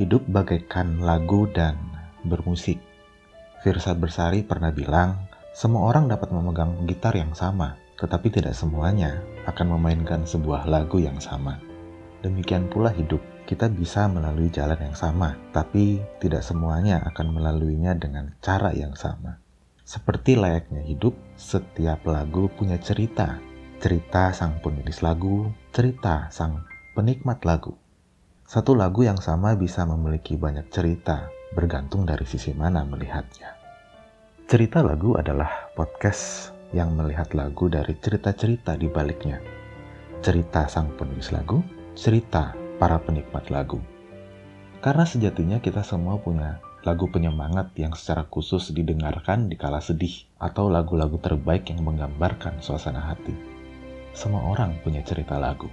Hidup bagaikan lagu dan bermusik. Firsat Bersari pernah bilang, semua orang dapat memegang gitar yang sama, tetapi tidak semuanya akan memainkan sebuah lagu yang sama. Demikian pula hidup, kita bisa melalui jalan yang sama, tapi tidak semuanya akan melaluinya dengan cara yang sama. Seperti layaknya hidup, setiap lagu punya cerita. Cerita sang penulis lagu, cerita sang penikmat lagu. Satu lagu yang sama bisa memiliki banyak cerita, bergantung dari sisi mana melihatnya. Cerita lagu adalah podcast yang melihat lagu dari cerita-cerita di baliknya. Cerita sang penulis lagu, cerita para penikmat lagu. Karena sejatinya kita semua punya lagu penyemangat yang secara khusus didengarkan di kala sedih atau lagu-lagu terbaik yang menggambarkan suasana hati. Semua orang punya cerita lagu.